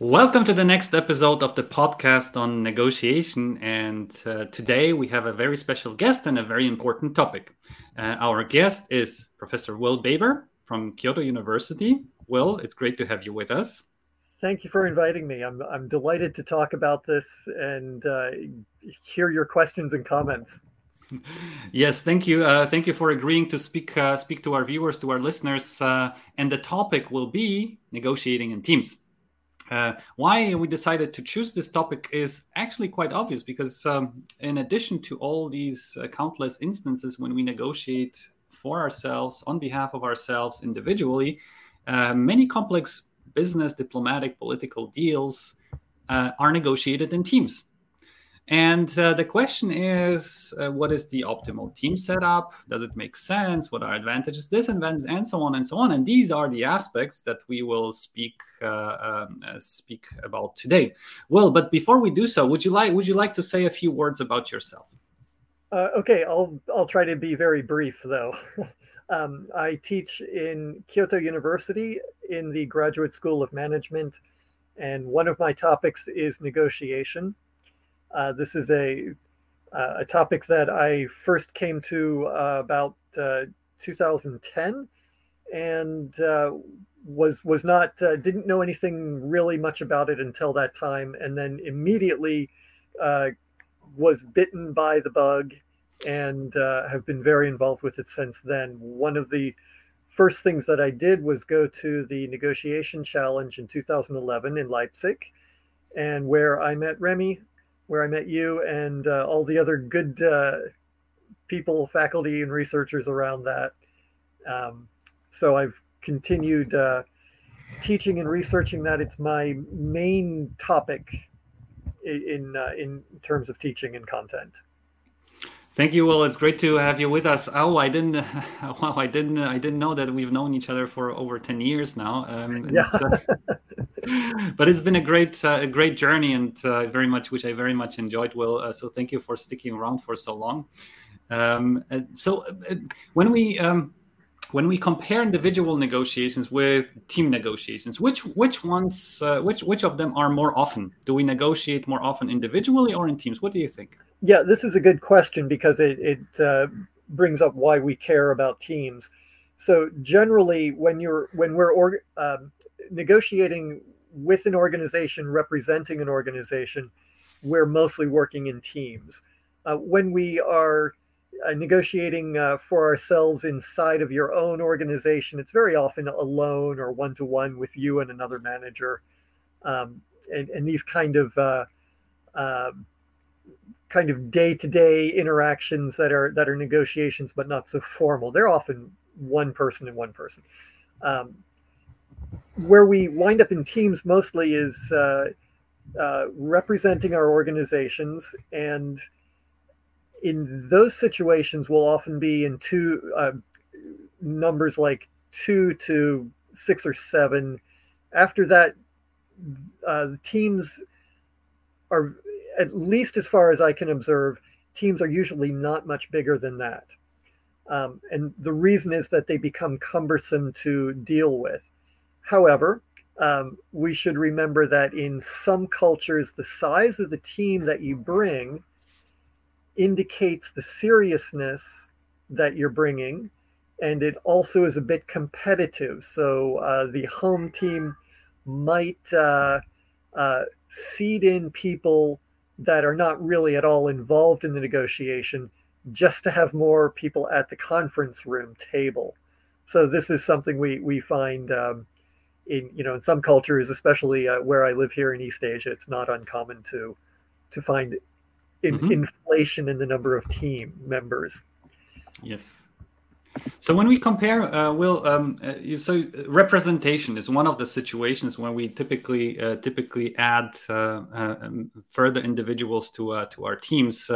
Welcome to the next episode of the podcast on negotiation. And uh, today we have a very special guest and a very important topic. Uh, our guest is Professor Will Baber from Kyoto University. Will, it's great to have you with us. Thank you for inviting me. I'm, I'm delighted to talk about this and uh, hear your questions and comments. Yes, thank you. Uh, thank you for agreeing to speak uh, speak to our viewers, to our listeners. Uh, and the topic will be negotiating in teams. Uh, why we decided to choose this topic is actually quite obvious because, um, in addition to all these uh, countless instances when we negotiate for ourselves, on behalf of ourselves individually, uh, many complex business, diplomatic, political deals uh, are negotiated in teams. And uh, the question is uh, what is the optimal team setup? Does it make sense? What are advantages, disadvantages, and so on and so on? And these are the aspects that we will speak uh, um, uh, speak about today. Well, but before we do so, would you like would you like to say a few words about yourself? Uh, okay, I'll I'll try to be very brief though. um, I teach in Kyoto University in the Graduate School of Management, and one of my topics is negotiation. Uh, this is a uh, a topic that I first came to uh, about uh, 2010, and uh, was was not uh, didn't know anything really much about it until that time, and then immediately was bitten by the bug, and have been very involved with it since then. One of the first things that I did was go to the negotiation challenge in 2011 in Leipzig, and where I met Remy, where I met you and uh, all the other good uh, people, faculty, and researchers around that. Um, so I've continued uh, teaching and researching that. It's my main topic in uh, in terms of teaching and content. Thank you. Well, it's great to have you with us. Oh, I didn't. Wow, I didn't. I didn't know that we've known each other for over ten years now. Um, yeah. but it's been a great uh, a great journey and uh, very much which i very much enjoyed will uh, so thank you for sticking around for so long um, so uh, when we um, when we compare individual negotiations with team negotiations which which ones uh, which which of them are more often do we negotiate more often individually or in teams what do you think yeah this is a good question because it, it uh, brings up why we care about teams so generally when you're when we're um, negotiating with an organization representing an organization, we're mostly working in teams. Uh, when we are uh, negotiating uh, for ourselves inside of your own organization, it's very often alone or one to one with you and another manager. Um, and, and, these kind of uh, um, kind of day-to-day interactions that are that are negotiations but not so formal. They're often one person and one person. Um, where we wind up in teams mostly is uh, uh, representing our organizations and in those situations we'll often be in two uh, numbers like two to six or seven after that uh, teams are at least as far as i can observe teams are usually not much bigger than that um, and the reason is that they become cumbersome to deal with However, um, we should remember that in some cultures, the size of the team that you bring indicates the seriousness that you're bringing, and it also is a bit competitive. So uh, the home team might uh, uh, seed in people that are not really at all involved in the negotiation just to have more people at the conference room table. So this is something we we find um, in you know in some cultures, especially uh, where I live here in East Asia, it's not uncommon to to find in, mm-hmm. inflation in the number of team members. Yes. So when we compare, uh, Will, um, uh, so representation is one of the situations when we typically uh, typically add uh, uh, um, further individuals to uh, to our teams.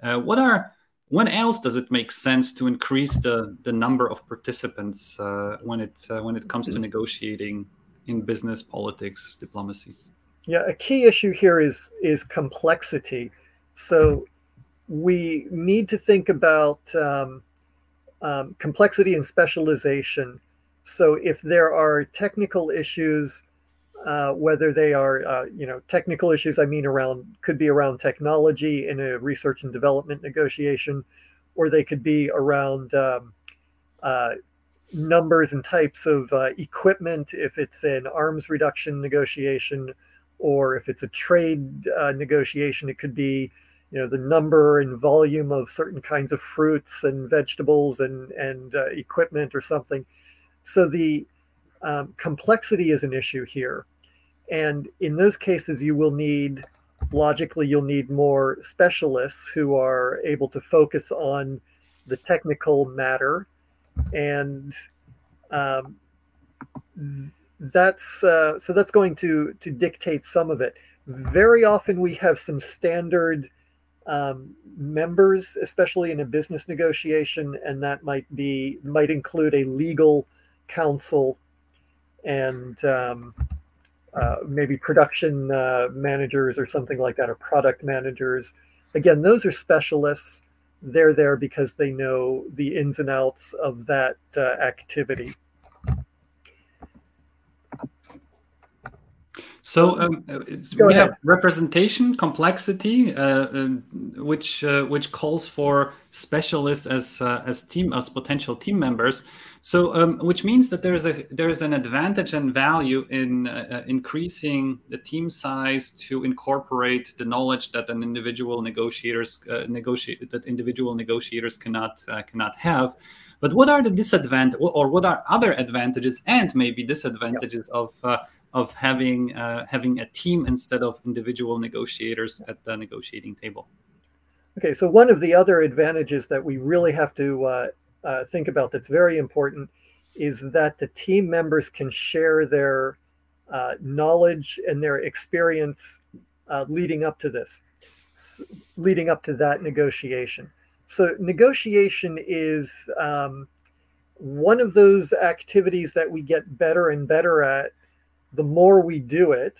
what are when else does it make sense to increase the the number of participants uh, when it uh, when it comes to negotiating in business, politics, diplomacy? Yeah, a key issue here is is complexity. So we need to think about um, um, complexity and specialization. So if there are technical issues uh, whether they are uh, you know technical issues. I mean, around could be around technology in a research and development negotiation, or they could be around um, uh, numbers and types of uh, equipment if it's an arms reduction negotiation, or if it's a trade uh, negotiation, it could be you know the number and volume of certain kinds of fruits and vegetables and and uh, equipment or something. So the um, complexity is an issue here. And in those cases, you will need, logically, you'll need more specialists who are able to focus on the technical matter. And um, that's uh, so that's going to to dictate some of it. Very often we have some standard um, members, especially in a business negotiation, and that might be might include a legal counsel and um, uh, maybe production uh, managers or something like that, or product managers. Again, those are specialists. They're there because they know the ins and outs of that uh, activity. So um, uh, we have representation, complexity, uh, um, which uh, which calls for specialists as uh, as team as potential team members. So, um, which means that there is a there is an advantage and value in uh, uh, increasing the team size to incorporate the knowledge that an individual negotiators uh, negotiate that individual negotiators cannot uh, cannot have. But what are the disadvantages, or what are other advantages and maybe disadvantages yep. of uh, of having uh, having a team instead of individual negotiators at the negotiating table? Okay, so one of the other advantages that we really have to uh, think about that's very important is that the team members can share their uh, knowledge and their experience uh, leading up to this, leading up to that negotiation. So, negotiation is um, one of those activities that we get better and better at the more we do it.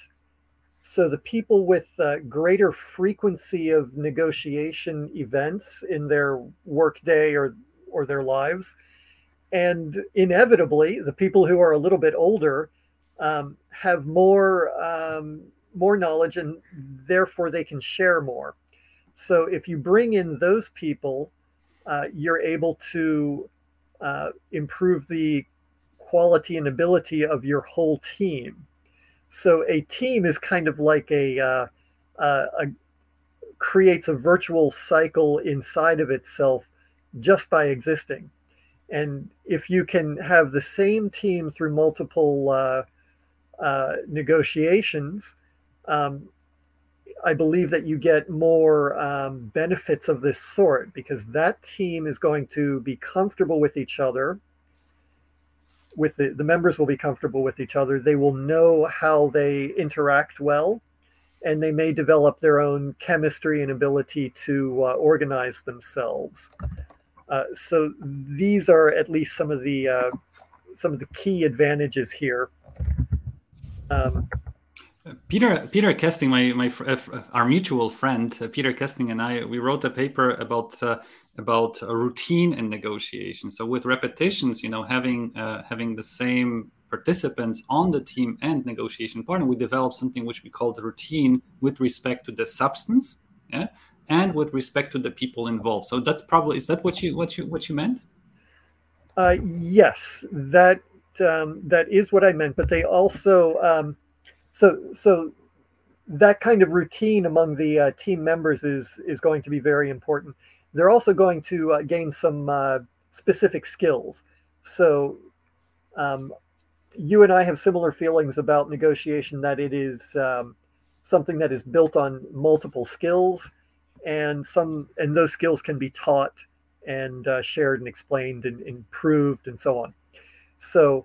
So, the people with uh, greater frequency of negotiation events in their workday or or their lives. And inevitably, the people who are a little bit older um, have more um, more knowledge, and therefore they can share more. So if you bring in those people, uh, you're able to uh, improve the quality and ability of your whole team. So a team is kind of like a, uh, uh a creates a virtual cycle inside of itself just by existing. And if you can have the same team through multiple uh, uh, negotiations, um, I believe that you get more um, benefits of this sort because that team is going to be comfortable with each other. With the, the members will be comfortable with each other. They will know how they interact well, and they may develop their own chemistry and ability to uh, organize themselves. Uh, so these are at least some of the uh, some of the key advantages here. Um, Peter Peter Kesting, my my uh, our mutual friend uh, Peter Kesting and I, we wrote a paper about uh, about a routine in negotiation. So with repetitions, you know, having having the same participants on the team and negotiation partner, we developed something which we call the routine with respect to the substance. Yeah and with respect to the people involved. So that's probably is that what you what you what you meant? Uh, yes, that um, that is what I meant. But they also um, so so that kind of routine among the uh, team members is is going to be very important. They're also going to uh, gain some uh, specific skills. So um, you and I have similar feelings about negotiation that it is um, something that is built on multiple skills and some and those skills can be taught and uh, shared and explained and improved and so on. So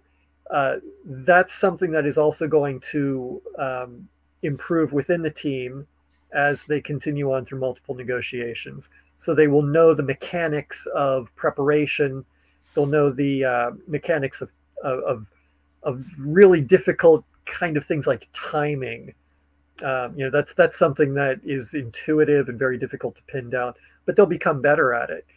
uh, that's something that is also going to um, improve within the team as they continue on through multiple negotiations. So they will know the mechanics of preparation. They'll know the uh, mechanics of, of of really difficult kind of things like timing um, you know that's that's something that is intuitive and very difficult to pin down but they'll become better at it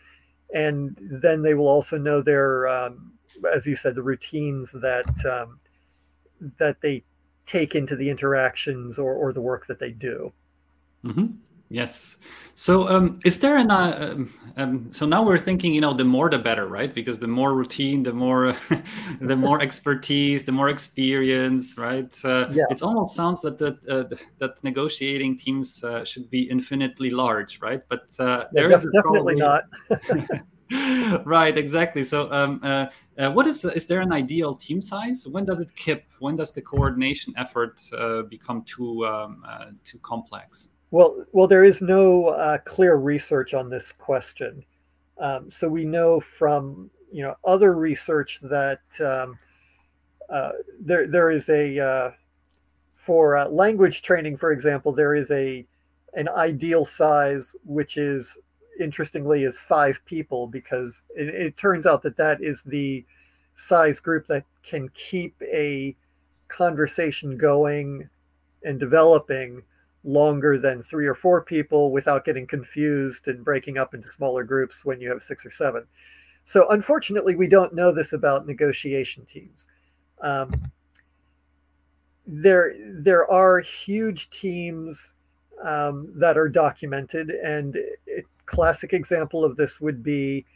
and then they will also know their um, as you said the routines that um, that they take into the interactions or, or the work that they do. Mm-hmm. Yes. So, um, is there an uh, um, um, so now we're thinking, you know, the more the better, right? Because the more routine, the more the more expertise, the more experience, right? Uh, yeah. It almost sounds that that uh, that negotiating teams uh, should be infinitely large, right? But uh, yeah, there is definitely not. right, exactly. So, um, uh, uh, what is is there an ideal team size? When does it kip? When does the coordination effort uh, become too um, uh, too complex? Well, well, there is no uh, clear research on this question. Um, so we know from you know other research that um, uh, there there is a uh, for uh, language training, for example, there is a an ideal size which is interestingly is five people because it, it turns out that that is the size group that can keep a conversation going and developing longer than three or four people without getting confused and breaking up into smaller groups when you have six or seven. So, unfortunately, we don't know this about negotiation teams. Um, there, there are huge teams um, that are documented, and a classic example of this would be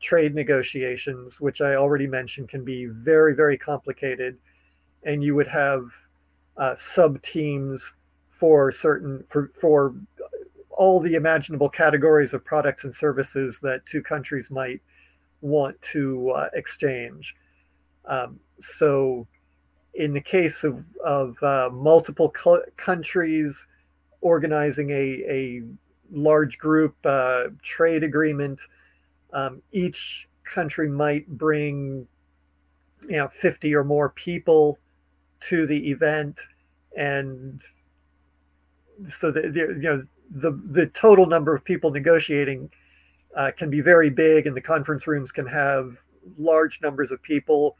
trade negotiations, which I already mentioned can be very, very complicated, and you would have uh, sub teams for certain for for all the imaginable categories of products and services that two countries might want to uh, exchange. Um, so, in the case of of uh, multiple co- countries organizing a a large group uh, trade agreement, um, each country might bring you know 50 or more people to the event and so the, you know the the total number of people negotiating uh, can be very big, and the conference rooms can have large numbers of people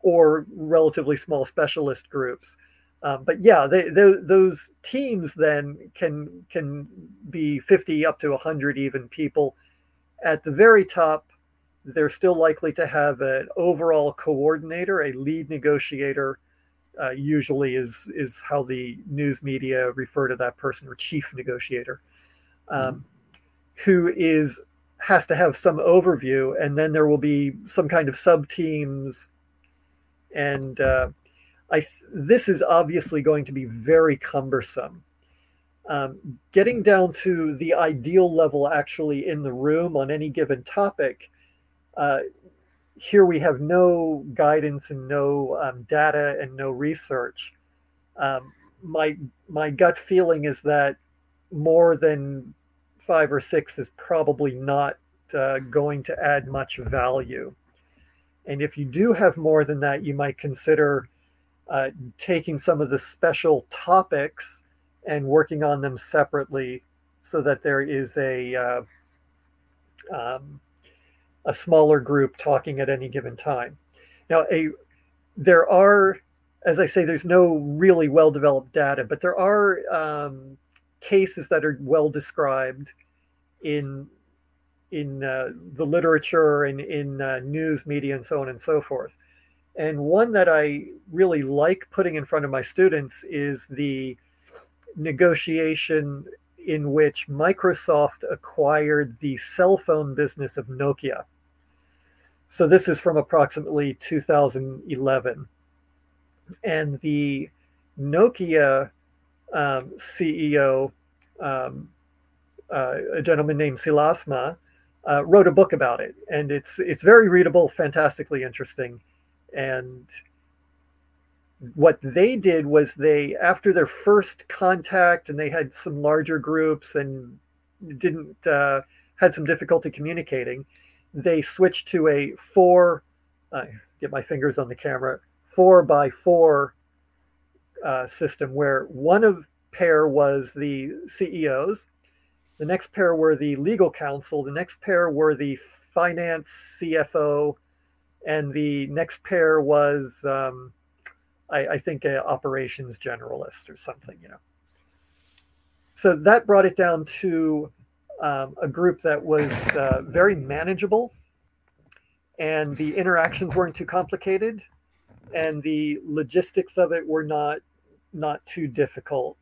or relatively small specialist groups. Um, but yeah, they, they, those teams then can can be 50 up to 100 even people. At the very top, they're still likely to have an overall coordinator, a lead negotiator, uh, usually is is how the news media refer to that person or chief negotiator, um, mm who is has to have some overview, and then there will be some kind of sub teams, and uh, I this is obviously going to be very cumbersome. Um, getting down to the ideal level actually in the room on any given topic uh, here we have no guidance and no um, data and no research. Um, my my gut feeling is that more than five or six is probably not uh, going to add much value. And if you do have more than that, you might consider uh, taking some of the special topics and working on them separately so that there is a uh, um, a smaller group talking at any given time. Now, a there are, as I say, there's no really well developed data, but there are um, cases that are well described in in uh, the literature and in uh, news media and so on and so forth. And one that I really like putting in front of my students is the negotiation in which Microsoft acquired the cell phone business of Nokia. So this is from approximately 2011. And the Nokia um, CEO, um, uh, a gentleman named Siilasmaa, uh, wrote a book about it, and it's it's very readable, fantastically interesting. And what they did was they, after their first contact, and they had some larger groups and didn't uh, had some difficulty communicating they switched to a four, uh, get my fingers on the camera, four by four uh, system where one of pair was the CEOs, the next pair were the legal counsel, the next pair were the finance CFO, and the next pair was, um, I, I, think, an operations generalist or something, you know. So that brought it down to um, a group that was uh, very manageable and the interactions weren't too complicated and the logistics of it were not not too difficult.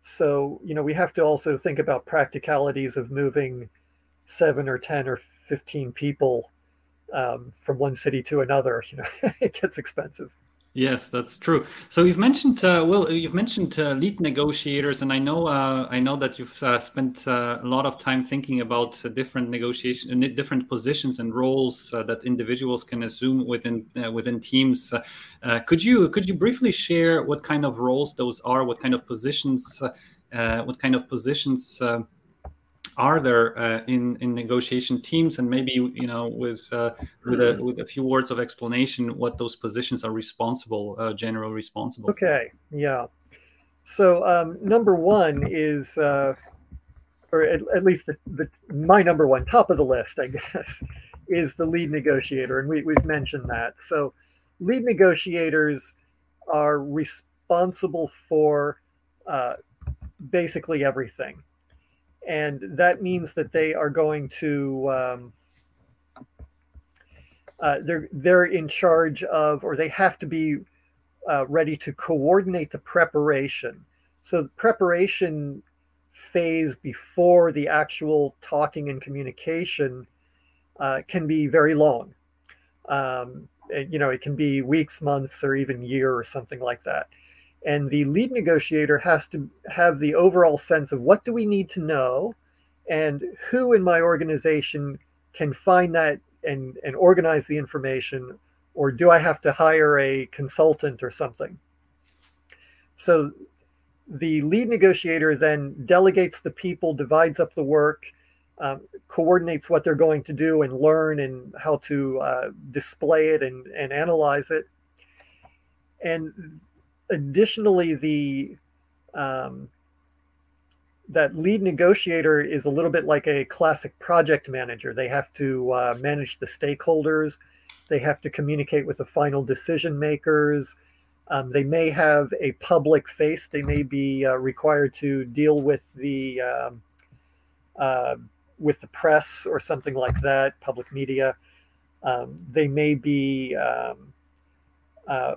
So, you know, we have to also think about practicalities of moving seven or 10 or 15 people um, from one city to another. You know, it gets expensive. Yes, that's true. So you've mentioned, uh, well, you've mentioned uh, lead negotiators, and I know, uh, I know that you've uh, spent uh, a lot of time thinking about different negotiation, different positions and roles uh, that individuals can assume within within teams. could you could you briefly share what kind of roles those are, what kind of positions, what kind of positions? Are there uh, in in negotiation teams? And maybe you know with uh, with a with a few words of explanation what those positions are responsible uh, general responsible okay yeah. So um, number one is uh, or at, at least the, the, my number one top of the list i guess is the lead negotiator and we, we've mentioned that. So lead negotiators are responsible for uh, basically everything and that means that they are going to um, uh, they're they're in charge of or they have to be uh, ready to coordinate the preparation. So the preparation phase before the actual talking and communication uh, can be very long. Um, you know it can be weeks months or even year or something like that and the lead negotiator has to have the overall sense of what do we need to know and who in my organization can find that and, and organize the information or do i have to hire a consultant or something? So the lead negotiator then delegates the people divides up the work um, coordinates what they're going to do and learn and how to uh, display it and, and analyze it. And additionally, the um, that lead negotiator is a little bit like a classic project manager. They have to uh, manage the stakeholders. They have to communicate with the final decision makers. Um, they may have a public face. They may be uh, required to deal with the um, uh, with the press or something like that, public media. Um, they may be um, uh,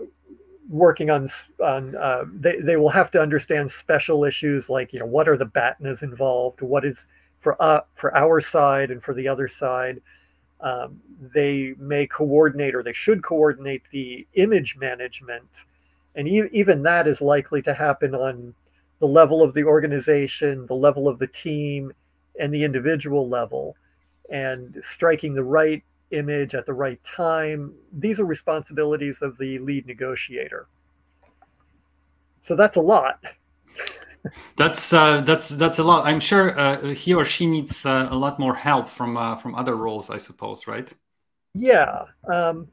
working on on uh, they, they will have to understand special issues like you know what are the BATNAs involved? What is for uh, for our side and for the other side um, they may coordinate or they should coordinate the image management. And e- even that is likely to happen on the level of the organization the level of the team and the individual level. And striking the right image at the right time. These are responsibilities of the lead negotiator. So that's a lot. that's uh, that's that's a lot. I'm sure uh, he or she needs uh, a lot more help from uh, from other roles, I suppose, right? Yeah. Um,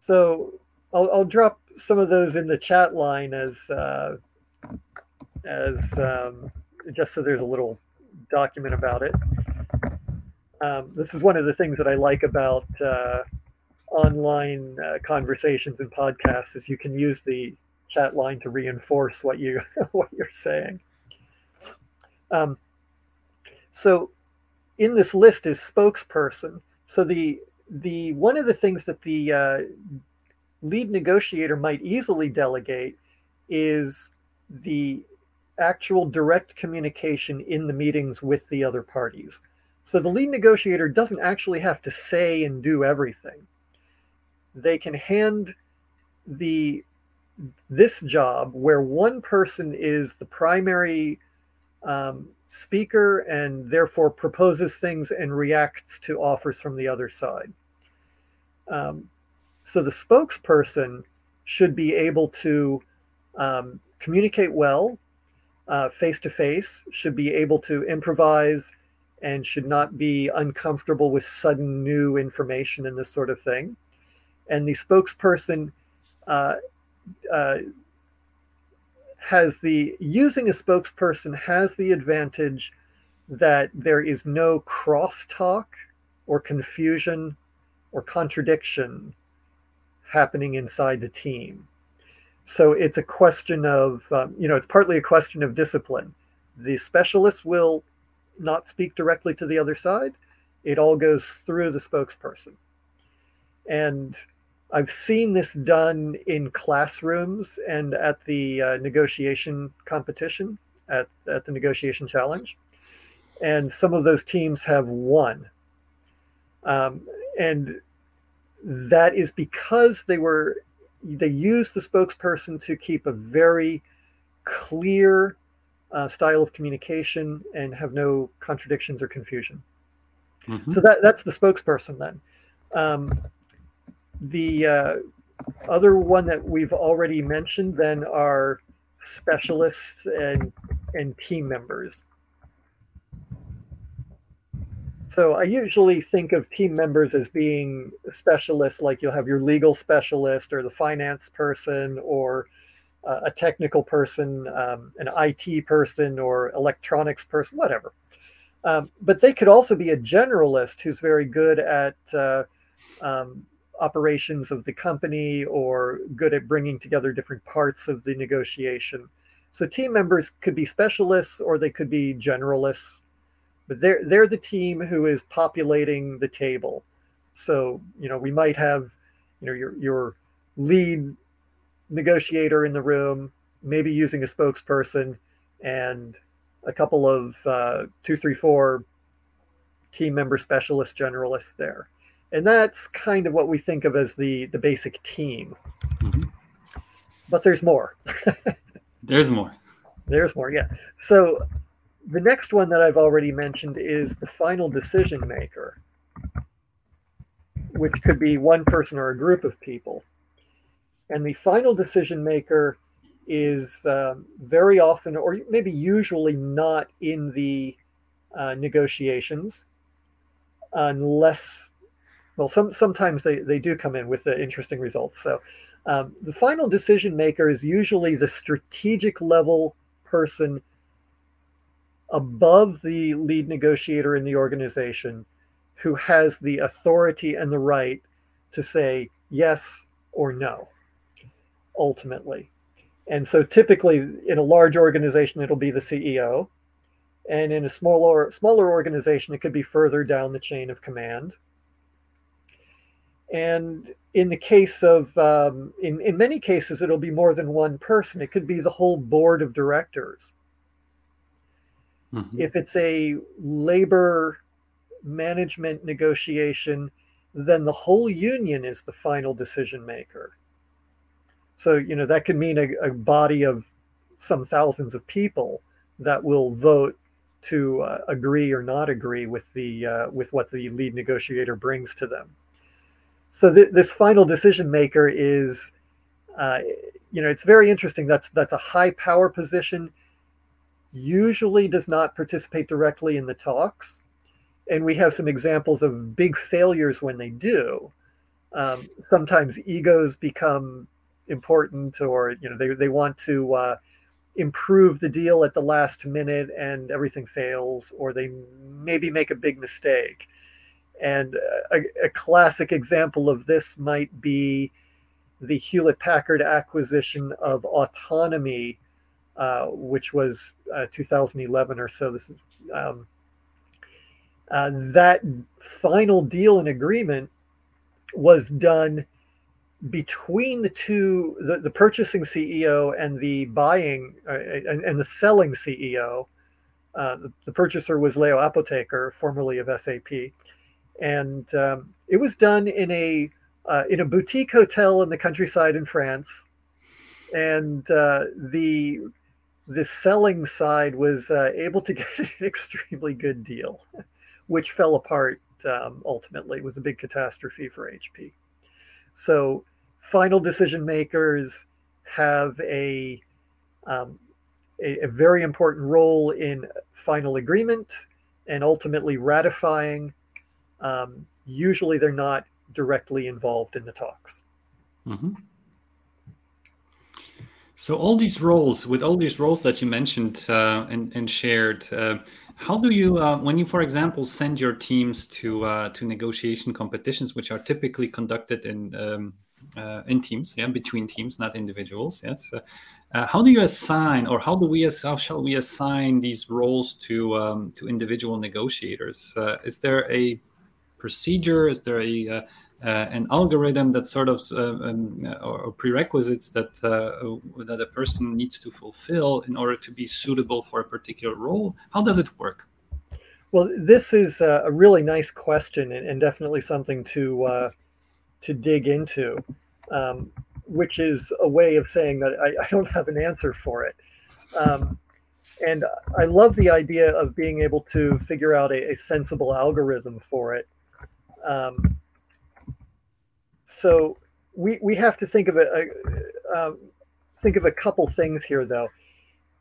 so I'll, I'll drop some of those in the chat line as uh, as um, just so there's a little document about it. Um, this is one of the things that I like about uh, online uh, conversations and podcasts is you can use the chat line to reinforce what you what you're saying. Um, so, in this list is spokesperson. So the the one of the things that the uh, lead negotiator might easily delegate is the actual direct communication in the meetings with the other parties. So the lead negotiator doesn't actually have to say and do everything. They can hand the this job where one person is the primary um, speaker and therefore proposes things and reacts to offers from the other side. Um, so the spokesperson should be able to um, communicate well face to face, should be able to improvise and should not be uncomfortable with sudden new information and this sort of thing. And the spokesperson uh, uh, has the using a spokesperson has the advantage that there is no crosstalk or confusion or contradiction happening inside the team. So it's a question of, um, you know, it's partly a question of discipline. The specialist will not speak directly to the other side. It all goes through the spokesperson. And I've seen this done in classrooms and at the uh, negotiation competition, at, at the negotiation challenge. And some of those teams have won. Um, and that is because they were they used the spokesperson to keep a very clear uh, style of communication and have no contradictions or confusion. Mm-hmm. So that that's the spokesperson then. Um, the uh, other one that we've already mentioned then are specialists and and team members. So I usually think of team members as being specialists, like you'll have your legal specialist or the finance person or a technical person, um, an IT person or electronics person, whatever. Um, but they could also be a generalist who's very good at uh, um, operations of the company or good at bringing together different parts of the negotiation. So team members could be specialists or they could be generalists, but they're they're the team who is populating the table. So you know we might have you know your your lead negotiator in the room, maybe using a spokesperson, and a couple of uh, two, three, four team member specialist generalists there. And that's kind of what we think of as the the basic team. Mm-hmm. but there's more. There's more. There's more yeah. So the next one that i've already mentioned is the final decision maker which could be one person or a group of people and the final decision maker is um, very often or maybe usually not in the uh, negotiations unless well, some sometimes they, they do come in with the interesting results. So um, the final decision maker is usually the strategic level person above the lead negotiator in the organization who has the authority and the right to say yes or no ultimately and so typically in a large organization it'll be the ceo and in a smaller smaller organization it could be further down the chain of command and in the case of, um, in, in many cases, it'll be more than one person. It could be the whole board of directors. Mm-hmm. If it's a labor management negotiation, then the whole union is the final decision maker. So, you know, that could mean a, a body of some thousands of people that will vote to uh, agree or not agree with the uh, with what the lead negotiator brings to them. So th- this final decision maker is uh, you know it's very interesting. That's that's a high power position usually does not participate directly in the talks. And we have some examples of big failures when they do. Um, sometimes egos become important or you know they, they want to uh, improve the deal at the last minute and everything fails or they maybe make a big mistake and a, a, classic example of this might be the Hewlett Packard acquisition of Autonomy, uh, which was uh, 2011 or so. This is, um, uh, that final deal and agreement was done between the two, the, the purchasing CEO and the buying uh, and, and, the selling CEO. Uh, the, the, purchaser was Leo Apotheker, formerly of SAP and um, it was done in a uh, in a boutique hotel in the countryside in France, and uh, the the selling side was uh, able to get an extremely good deal, which fell apart um, ultimately. It was a big catastrophe for HP. So, final decision makers have a, um, a, a very important role in final agreement and ultimately ratifying um, usually they're not directly involved in the talks. Mm-hmm. So all these roles, with all these roles that you mentioned uh, and, and, shared, uh, how do you, uh, when you, for example, send your teams to uh, to negotiation competitions, which are typically conducted in um, uh, in teams, yeah, between teams, not individuals, yes. Uh, how do you assign, or how do we, how shall we assign these roles to um, to individual negotiators? is there a procedure? Is there a, uh, uh, an algorithm that sort of uh, um, or, prerequisites that uh, that a person needs to fulfill in order to be suitable for a particular role? How does it work? Well, this is a really nice question and, and definitely something to uh, to dig into, um, which is a way of saying that I, I don't have an answer for it. Um, and I love the idea of being able to figure out a, a sensible algorithm for it. Um, so we we have to think of a, a uh, think of a couple things here, though.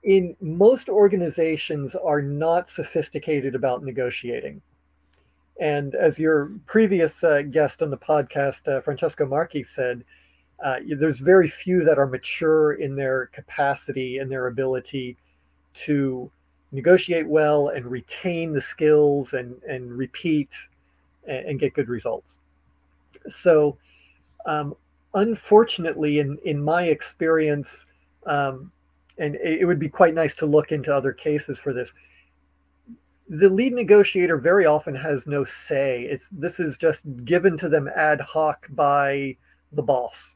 In most organizations are not sophisticated about negotiating. And as your previous uh, guest on the podcast, uh, Francesco Marchi, said, uh, there's very few that are mature in their capacity and their ability to negotiate well and retain the skills and, and repeat and, and get good results. So, um, unfortunately, in, in my experience, um, and it would be quite nice to look into other cases for this. The lead negotiator very often has no say. It's this is just given to them ad hoc by the boss.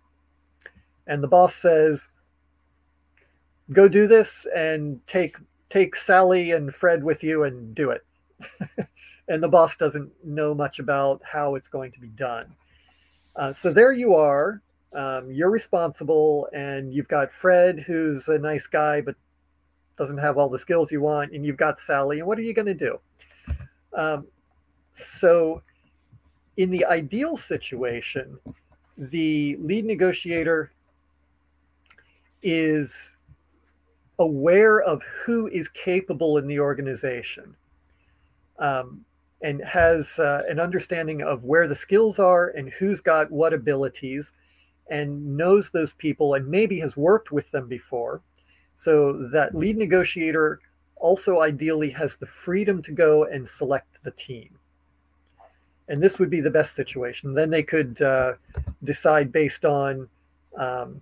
And the boss says, go do this and take take Sally and Fred with you and do it. and the boss doesn't know much about how it's going to be done. Uh, so there you are. Um, you're responsible, and you've got Fred, who's a nice guy but doesn't have all the skills you want, and you've got Sally. And what are you going to do? Um, so, in the ideal situation, the lead negotiator is aware of who is capable in the organization um, and has uh, an understanding of where the skills are and who's got what abilities and knows those people and maybe has worked with them before. So that lead negotiator also ideally has the freedom to go and select the team. And this would be the best situation. Then they could uh, decide based on um,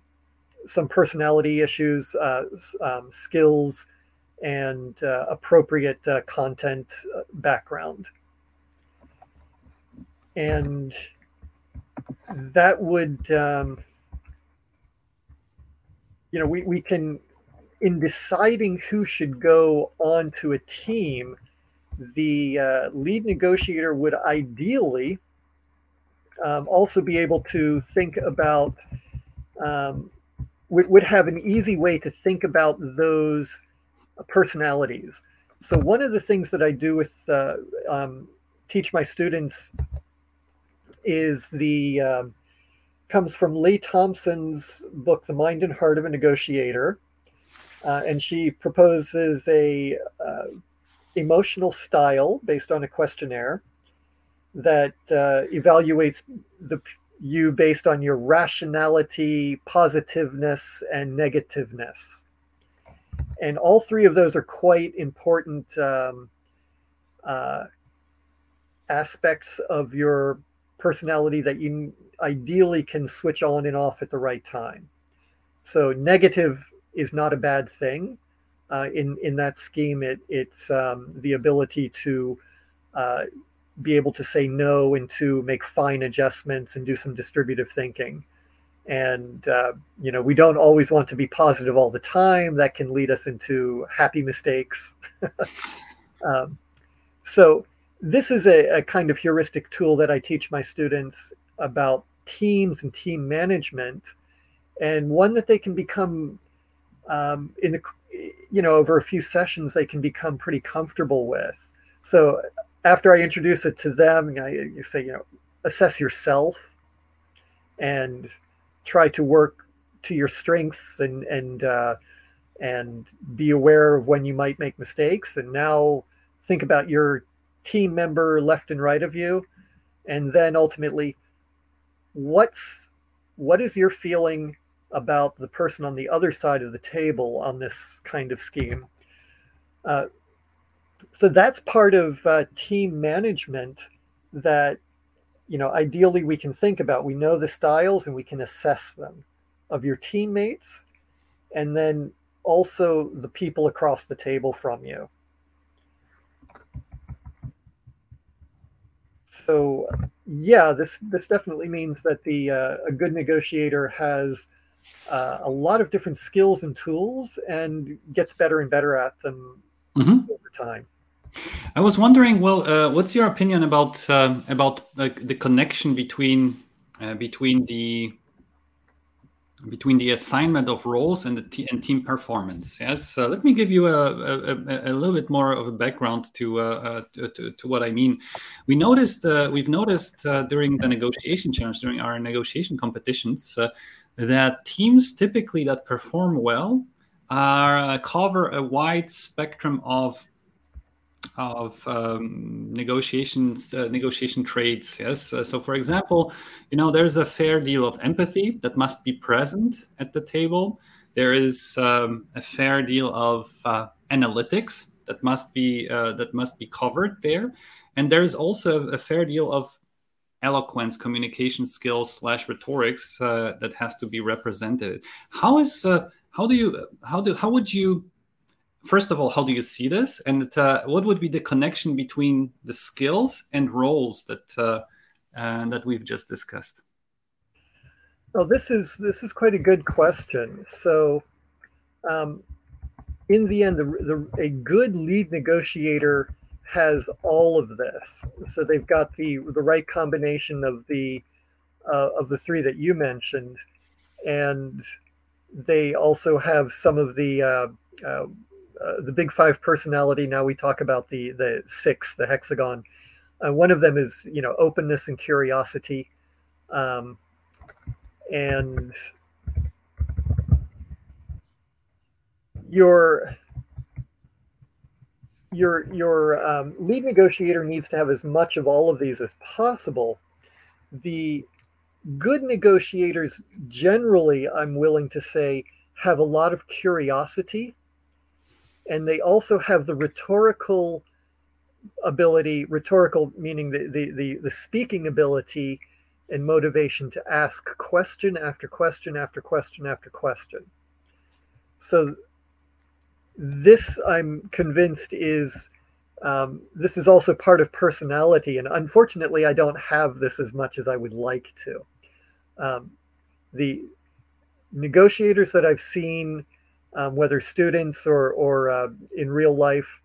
some personality issues, uh, um, skills, and uh, appropriate uh, content uh, background. And that would, um, you know, we, we can, in deciding who should go onto a team, the uh, lead negotiator would ideally um, also be able to think about um, would, would have an easy way to think about those personalities. So one of the things that I do with uh, um, teach my students is the um, comes from Leigh Thompson's book, The Mind and Heart of a Negotiator, uh, and she proposes a uh, emotional style based on a questionnaire that uh, evaluates the you based on your rationality, positiveness, and negativeness. And all three of those are quite important um, uh, aspects of your personality that you ideally can switch on and off at the right time. So negative is not a bad thing. Uh, in in that scheme, it it's um, the ability to uh, be able to say no and to make fine adjustments and do some distributive thinking. And, uh, you know, we don't always want to be positive all the time. That can lead us into happy mistakes. um, so, this is a, a, kind of heuristic tool that I teach my students about teams and team management, and one that they can become um, in the, you know, over a few sessions, they can become pretty comfortable with. So after I introduce it to them, you, know, you say, you know, assess yourself and try to work to your strengths and and uh, and be aware of when you might make mistakes. And now think about your team member left and right of you, and then ultimately, what's what is your feeling about the person on the other side of the table on this kind of scheme? Uh, so that's part of uh, team management that you know ideally we can think about we know the styles and we can assess them of your teammates and then also the people across the table from you so yeah, this this definitely means that the uh, a good negotiator has uh, a lot of different skills and tools and gets better and better at them mm-hmm. over time. I was wondering, well, uh, what's your opinion about uh, about the connection between uh, between the between the assignment of roles and the t- and team performance. Yes, uh, let me give you a, a, a, little bit more of a background to uh, uh to, to, what I mean. We noticed uh, we've noticed uh, during the negotiation challenge, during our negotiation competitions, uh, that teams typically that perform well are cover a wide spectrum of of um, negotiations, uh, negotiation trades. Yes. Uh, so, for example, you know, there's a fair deal of empathy that must be present at the table. There is um, a fair deal of uh, analytics that must be uh, that must be covered there, and there's also a fair deal of eloquence, communication skills slash rhetorics uh, that has to be represented. How is uh, how do you how do how would you first of all, how do you see this, and uh, what would be the connection between the skills and roles that uh, uh, that we've just discussed? Well, this is this is quite a good question. So, um, in the end, the, the, a good lead negotiator has all of this. So they've got the the right combination of the uh, of the three that you mentioned, and they also have some of the uh, uh, uh, the big five personality. Now we talk about the the six, the hexagon. Uh, one of them is you know openness and curiosity, um, and your your your um, lead negotiator needs to have as much of all of these as possible. The good negotiators generally, I'm willing to say, have a lot of curiosity and they also have the rhetorical ability rhetorical meaning the, the the the, speaking ability and motivation to ask question after question after question after question so this i'm convinced is um, this is also part of personality and unfortunately i don't have this as much as i would like to. Um, the negotiators that i've seen um, whether students or, or uh, in real life,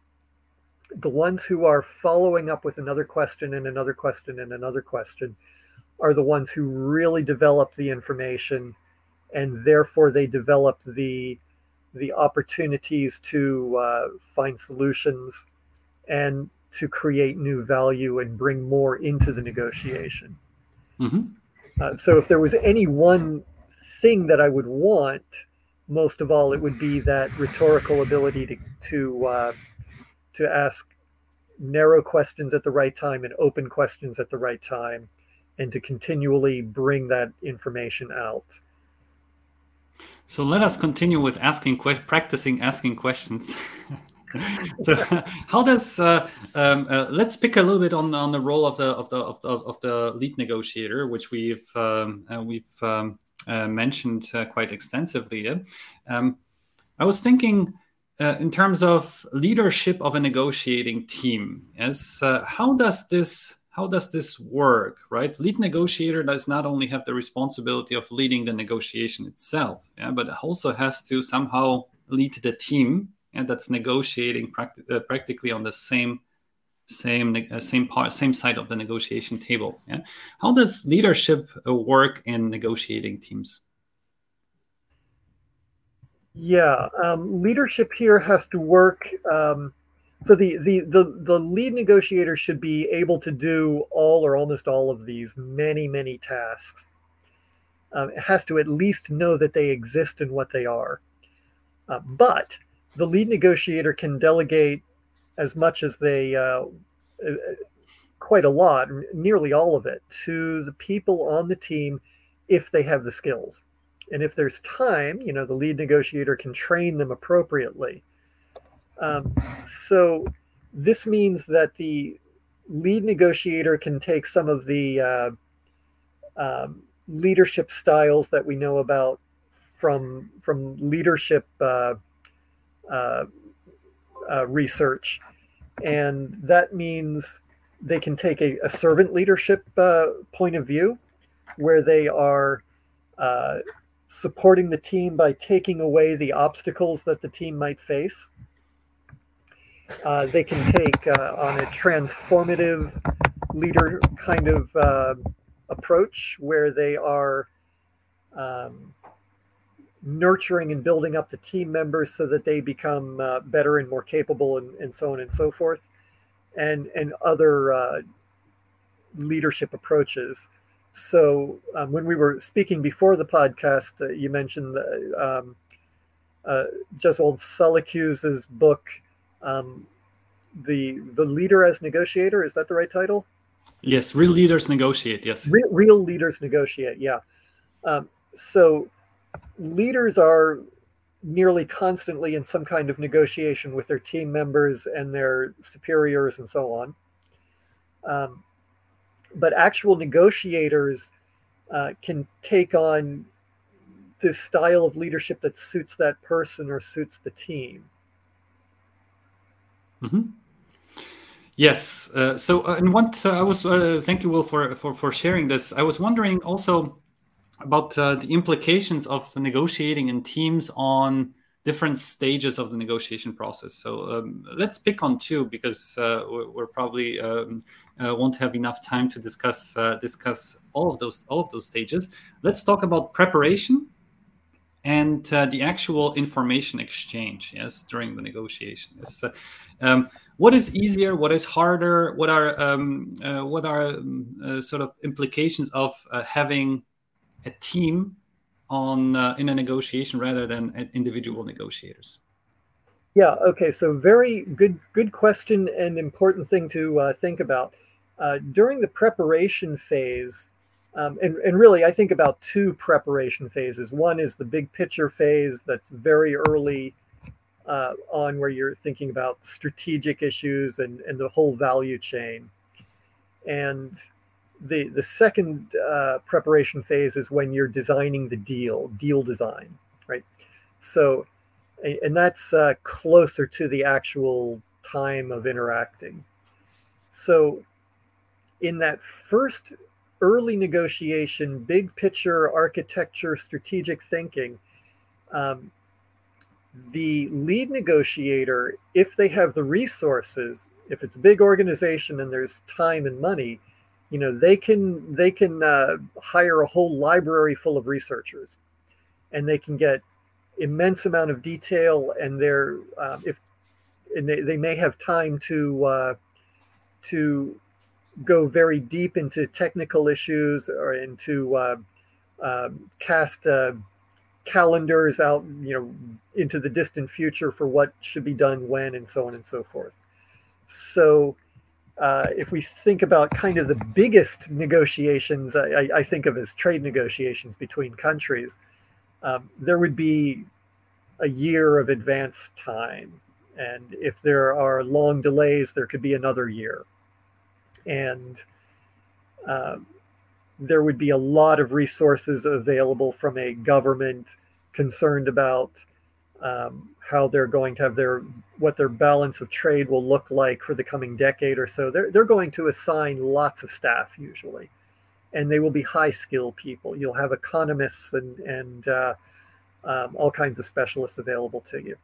the ones who are following up with another question and another question and another question are the ones who really develop the information and therefore they develop the the opportunities to uh, find solutions and to create new value and bring more into the negotiation. Mm-hmm. Uh, so, if there was any one thing that I would want most of all, it would be that rhetorical ability to to uh, to ask narrow questions at the right time and open questions at the right time, and to continually bring that information out. So let us continue with asking, practicing asking questions. so how does uh, um, uh, let's pick a little bit on on the role of the of the of the, of the lead negotiator, which we've um, uh, we've um, uh, mentioned uh, quite extensively. Um, I was thinking uh, in terms of leadership of a negotiating team. Yes, how does this how does this work right? Lead negotiator does not only have the responsibility of leading the negotiation itself yeah, but also has to somehow lead the team and that's negotiating practi- uh, practically on the same same uh, same part same side of the negotiation table yeah. How does leadership uh, work in negotiating teams? Yeah um, leadership here has to work um, so the, the the the lead negotiator should be able to do all or almost all of these many many tasks um, it has to at least know that they exist and what they are uh, but the lead negotiator can delegate as much as they uh, uh, quite a lot, nearly all of it, to the people on the team if they have the skills. And if there's time, you know, the lead negotiator can train them appropriately. Um, so this means that the lead negotiator can take some of the uh, um, leadership styles that we know about from from leadership uh, uh, uh research and that means they can take a, a servant leadership uh, point of view where they are uh, supporting the team by taking away the obstacles that the team might face. Uh, they can take uh, on a transformative leader kind of uh, approach where they are um, nurturing and building up the team members so that they become uh, better and more capable and, and, so on and so forth and and other uh, leadership approaches. So um, when we were speaking before the podcast uh, you mentioned um, uh, Salacuse's book um, the the leader as negotiator is that the right title yes real leaders negotiate yes real, real leaders negotiate yeah um, so leaders are nearly constantly in some kind of negotiation with their team members and their superiors and so on. Um, but actual negotiators uh, can take on this style of leadership that suits that person or suits the team. Mm-hmm. Yes. Uh, so, uh, and what uh, I was, uh, thank you, Will, for, for for sharing this. I was wondering also about uh, the implications of negotiating in teams on different stages of the negotiation process. So um, let's pick on two because uh, we're probably um, won't have enough time to discuss discuss all of those all of those stages. Let's talk about preparation and uh, the actual information exchange. Yes, during the negotiation. Yes. Uh, um, what is easier? What is harder? What are um, what are um, sort of implications of having a team on uh, in a negotiation rather than individual negotiators? Yeah. Okay. So very good. Good question and important thing to uh, think about uh, during the preparation phase. Um, and, and really, I think about two preparation phases. One is the big picture phase that's very early uh, on, where you're thinking about strategic issues and, and the whole value chain. And the the second uh, preparation phase is when you're designing the deal, deal design, right? So, and that's uh, closer to the actual time of interacting. So, in that first early negotiation, big picture architecture, strategic thinking, um, the lead negotiator, if they have the resources, if it's a big organization and there's time and money, you know they can they can uh, hire a whole library full of researchers. And they can get immense amount of detail and they're uh, if and they, they may have time to uh, to go very deep into technical issues or into uh, um, cast uh, calendars out you know into the distant future for what should be done when and so on and so forth so uh, if we think about kind of the biggest negotiations, I, I think of as trade negotiations between countries, um, there would be a year of advance time. And if there are long delays, there could be another year. And um, there would be a lot of resources available from a government concerned about um, how they're going to have their what their balance of trade will look like for the coming decade or so. They're they're going to assign lots of staff usually, and they will be high skill people. You'll have economists and and uh, um, all kinds of specialists available to you.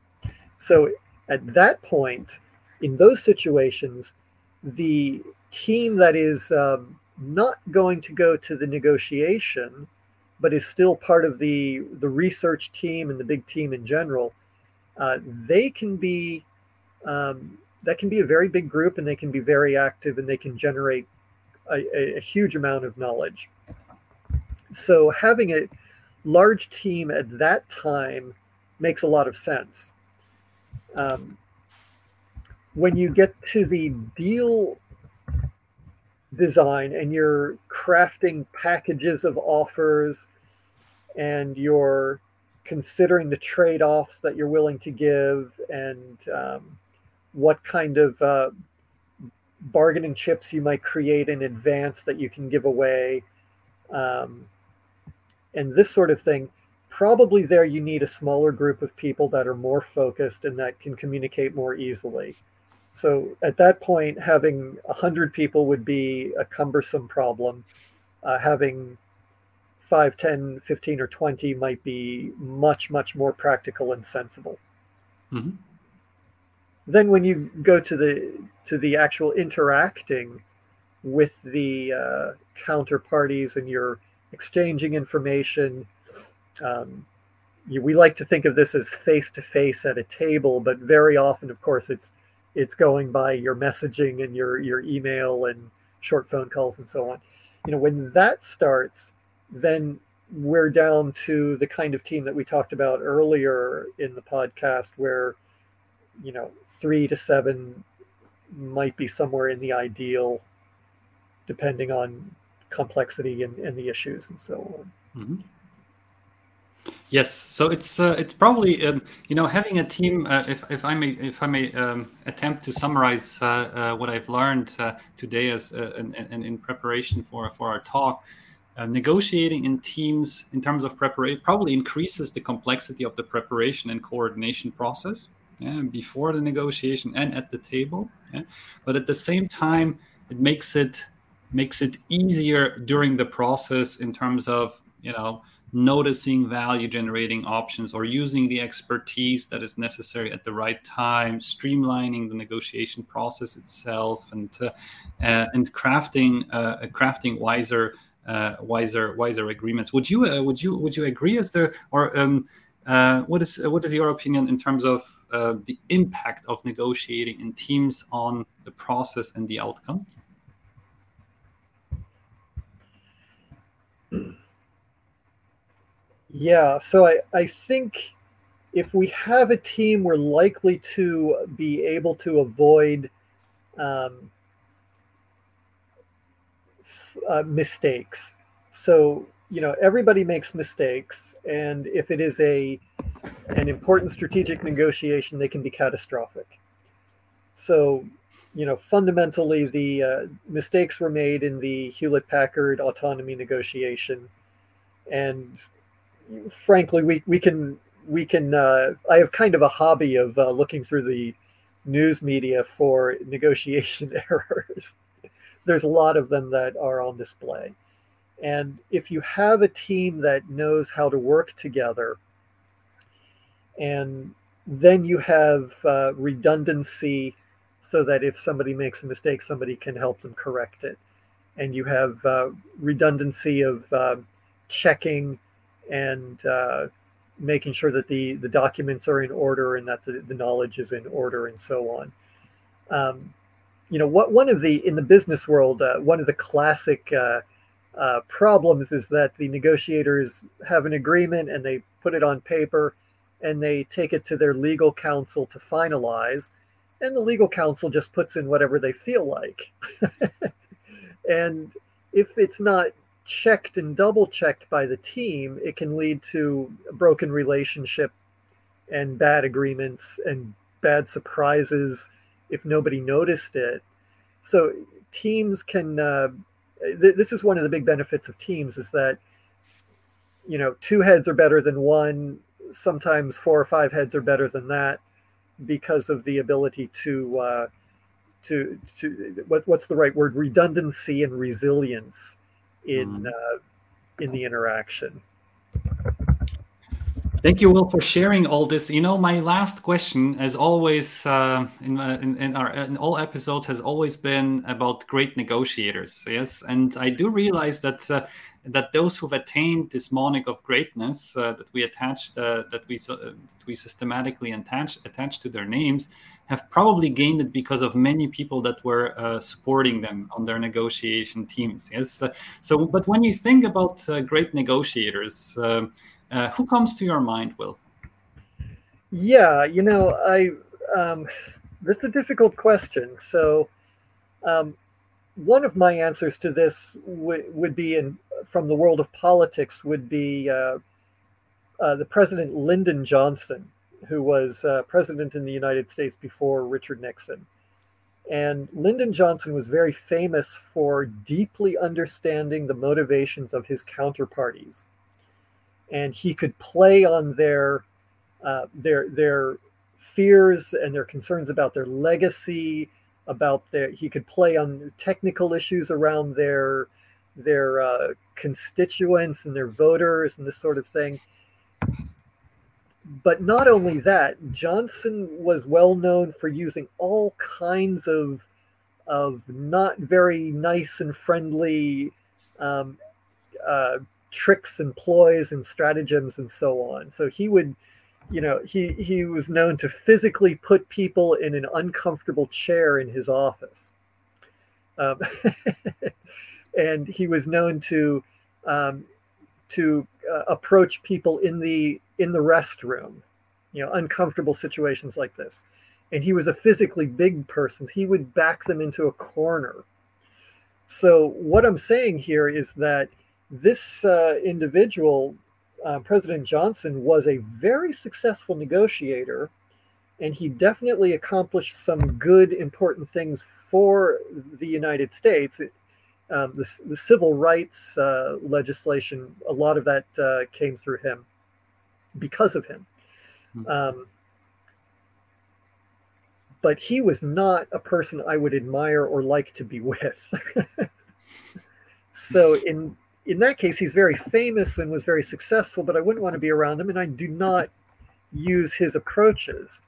So at that point, in those situations, the team that is um, not going to go to the negotiation, but is still part of the the research team and the big team in general uh, they can be um, that can be a very big group and they can be very active and they can generate a, a, huge amount of knowledge. So having a large team at that time makes a lot of sense. Um, when you get to the deal design and you're crafting packages of offers and you're considering the trade-offs that you're willing to give and um, what kind of uh, bargaining chips you might create in advance that you can give away um, and this sort of thing. Probably there you need a smaller group of people that are more focused and that can communicate more easily So at that point, having 100 people would be a cumbersome problem. Uh, having 5, 10, 15, or 20 might be much, much more practical and sensible. Mm-hmm. Then when you go to the to the actual interacting with the uh, counterparties and you're exchanging information, um, you, we like to think of this as face to face at a table, but very often, of course, it's it's going by your messaging and your your email and short phone calls and so on. You know, when that starts, then we're down to the kind of team that we talked about earlier in the podcast, where you know three to seven might be somewhere in the ideal, depending on complexity and, and the issues and so on. Mm-hmm. Yes, so it's uh, it's probably um, you know having a team. Uh, if if I may if I may um, attempt to summarize uh, uh what I've learned uh, today as uh, and, and, in preparation for for our talk, negotiating in teams in terms of preparation probably increases the complexity of the preparation and coordination process yeah, before the negotiation and at the table. Yeah? But at the same time, it makes it makes it easier during the process in terms of you know noticing value generating options or using the expertise that is necessary at the right time streamlining the negotiation process itself and uh, uh, and crafting uh, crafting wiser uh, wiser wiser agreements. Would you uh, would you would you agree? Is there or um, uh, what is what is your opinion in terms of the impact of negotiating in teams on the process and the outcome Yeah, so I, I think if we have a team, we're likely to be able to avoid um, uh, mistakes. So you know everybody makes mistakes, and if it is a an important strategic negotiation, they can be catastrophic. So you know fundamentally, the uh, mistakes were made in the Hewlett Packard autonomy negotiation, and frankly, we we can we can. Uh, I have kind of a hobby of uh, looking through the news media for negotiation errors. There's a lot of them that are on display, and if you have a team that knows how to work together, and then you have uh, redundancy so that if somebody makes a mistake, somebody can help them correct it. And you have uh, redundancy of uh, checking and uh, making sure that the the documents are in order and that the, the knowledge is in order and so on. Um, you know, what one of the in the business world, uh, one of the classic uh, uh, problems is that the negotiators have an agreement and they put it on paper and they take it to their legal counsel to finalize, and the legal counsel just puts in whatever they feel like. and if it's not checked and double checked by the team, it can lead to a broken relationship and bad agreements and bad surprises if nobody noticed it. So teams can. Uh, th- this is one of the big benefits of teams is that you know two heads are better than one. Sometimes four or five heads are better than that because of the ability to uh, to to what, what's the right word redundancy and resilience in mm. uh, in the interaction. Thank you, Will, for sharing all this. You know, my last question, as always, uh, in, uh, in, in, our in all episodes, has always been about great negotiators. Yes, and I do realize that uh, that those who've attained this monic of greatness uh, that we attached, uh, that we uh, we systematically attach attach to their names, have probably gained it because of many people that were uh, supporting them on their negotiation teams. Yes. Uh, so, but when you think about uh, great negotiators, uh, uh, who comes to your mind, Will? Yeah, you know, I um, this is a difficult question. So, um, one of my answers to this w- would be in from the world of politics would be uh, the President Lyndon Johnson who was uh, president in the United States before Richard Nixon. And Lyndon Johnson was very famous for deeply understanding the motivations of his counterparties. And he could play on their uh, their their fears and their concerns about their legacy, about their he could play on technical issues around their their uh, constituents and their voters and this sort of thing. But not only that, Johnson was well known for using all kinds of of not very nice and friendly um, uh, tricks and ploys and stratagems and so on. So he would, you know, he he was known to physically put people in an uncomfortable chair in his office. Um, and he was known to um, to uh, approach people in the in the restroom, you know, uncomfortable situations like this. And he was a physically big person. He would back them into a corner. So what I'm saying here is that this uh, individual, uh, President Johnson, was a very successful negotiator, and he definitely accomplished some good, important things for the United States um, the, the civil rights uh, legislation, a lot of that uh, came through him because of him. Hmm. Um, but he was not a person I would admire or like to be with. so in in that case, he's very famous and was very successful, but I wouldn't want to be around him, and I do not use his approaches.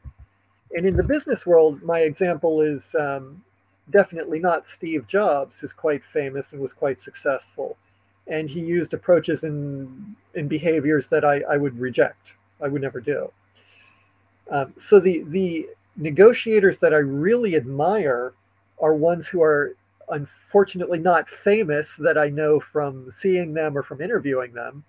And in the business world, my example is um, definitely not Steve Jobs, who's quite famous and was quite successful. And he used approaches and, behaviors that I, I would reject, I would never do. Um, so the, the negotiators that I really admire are ones who are unfortunately not famous that I know from seeing them or from interviewing them.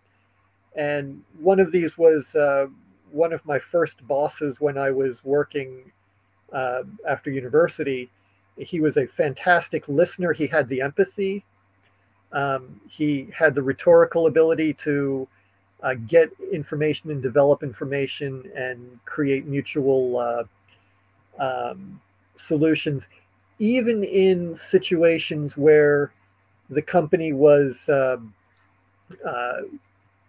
And one of these was uh, one of my first bosses when I was working uh, after university he was a fantastic listener. He had the empathy. Um, he had the rhetorical ability to uh, get information and develop information and create mutual uh, um, solutions, even in situations where the company was uh, uh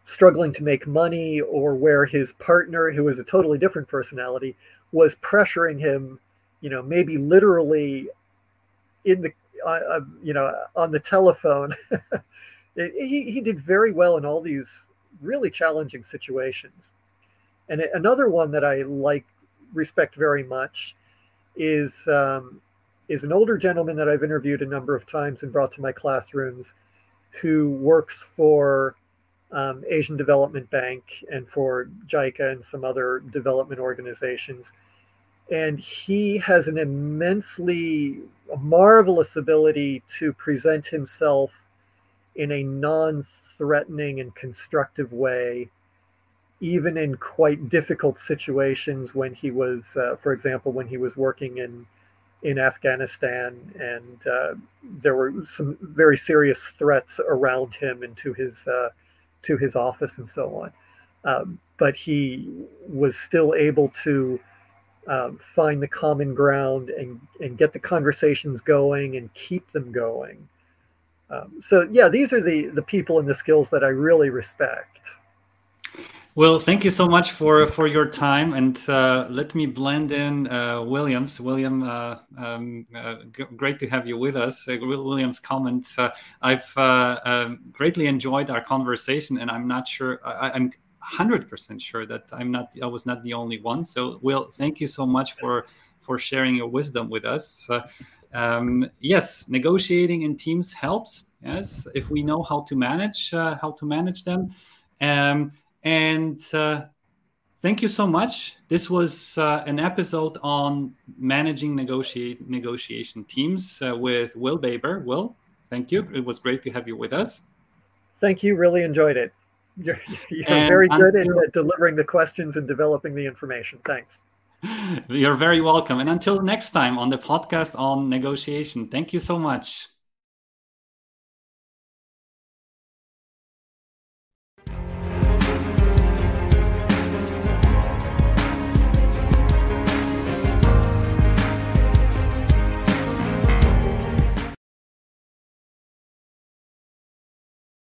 struggling to make money or where his partner, who was a totally different personality, was pressuring him, you know, maybe literally in the you know on the telephone. he, he did very well in all these really challenging situations. And another one that I like respect very much is um, is an older gentleman that I've interviewed a number of times and brought to my classrooms, who works for um, Asian Development Bank and for JICA and some other development organizations and he has an immensely marvelous ability to present himself in a non-threatening and constructive way even in quite difficult situations when he was uh, for example when he was working in in afghanistan and uh, there were some very serious threats around him and to his uh, to his office and so on. Um, but he was still able to um, find the common ground and, and get the conversations going and keep them going. Um, so yeah, these are the the people and the skills that I really respect. Well, thank you so much for for your time, and uh, let me blend in uh, Williams. William, uh, um, uh, great to have you with us. Uh, William's comments. Uh, I've um, greatly enjoyed our conversation, and I'm not sure. I, am 100% sure that I'm not I was not the only one. So Will, thank you so much for for sharing your wisdom with us. Uh, um, yes, negotiating in teams helps. Yes, if we know how to manage uh, how to manage them. Um, and uh, thank you so much. This was uh, an episode on managing negotiate negotiation teams uh, with Will Baber. Will, thank you. It was great to have you with us. Thank you. Really enjoyed it. You're, you're very good until, at delivering the questions and developing the information. Thanks. You're very welcome. And until next time on the podcast on negotiation, thank you so much.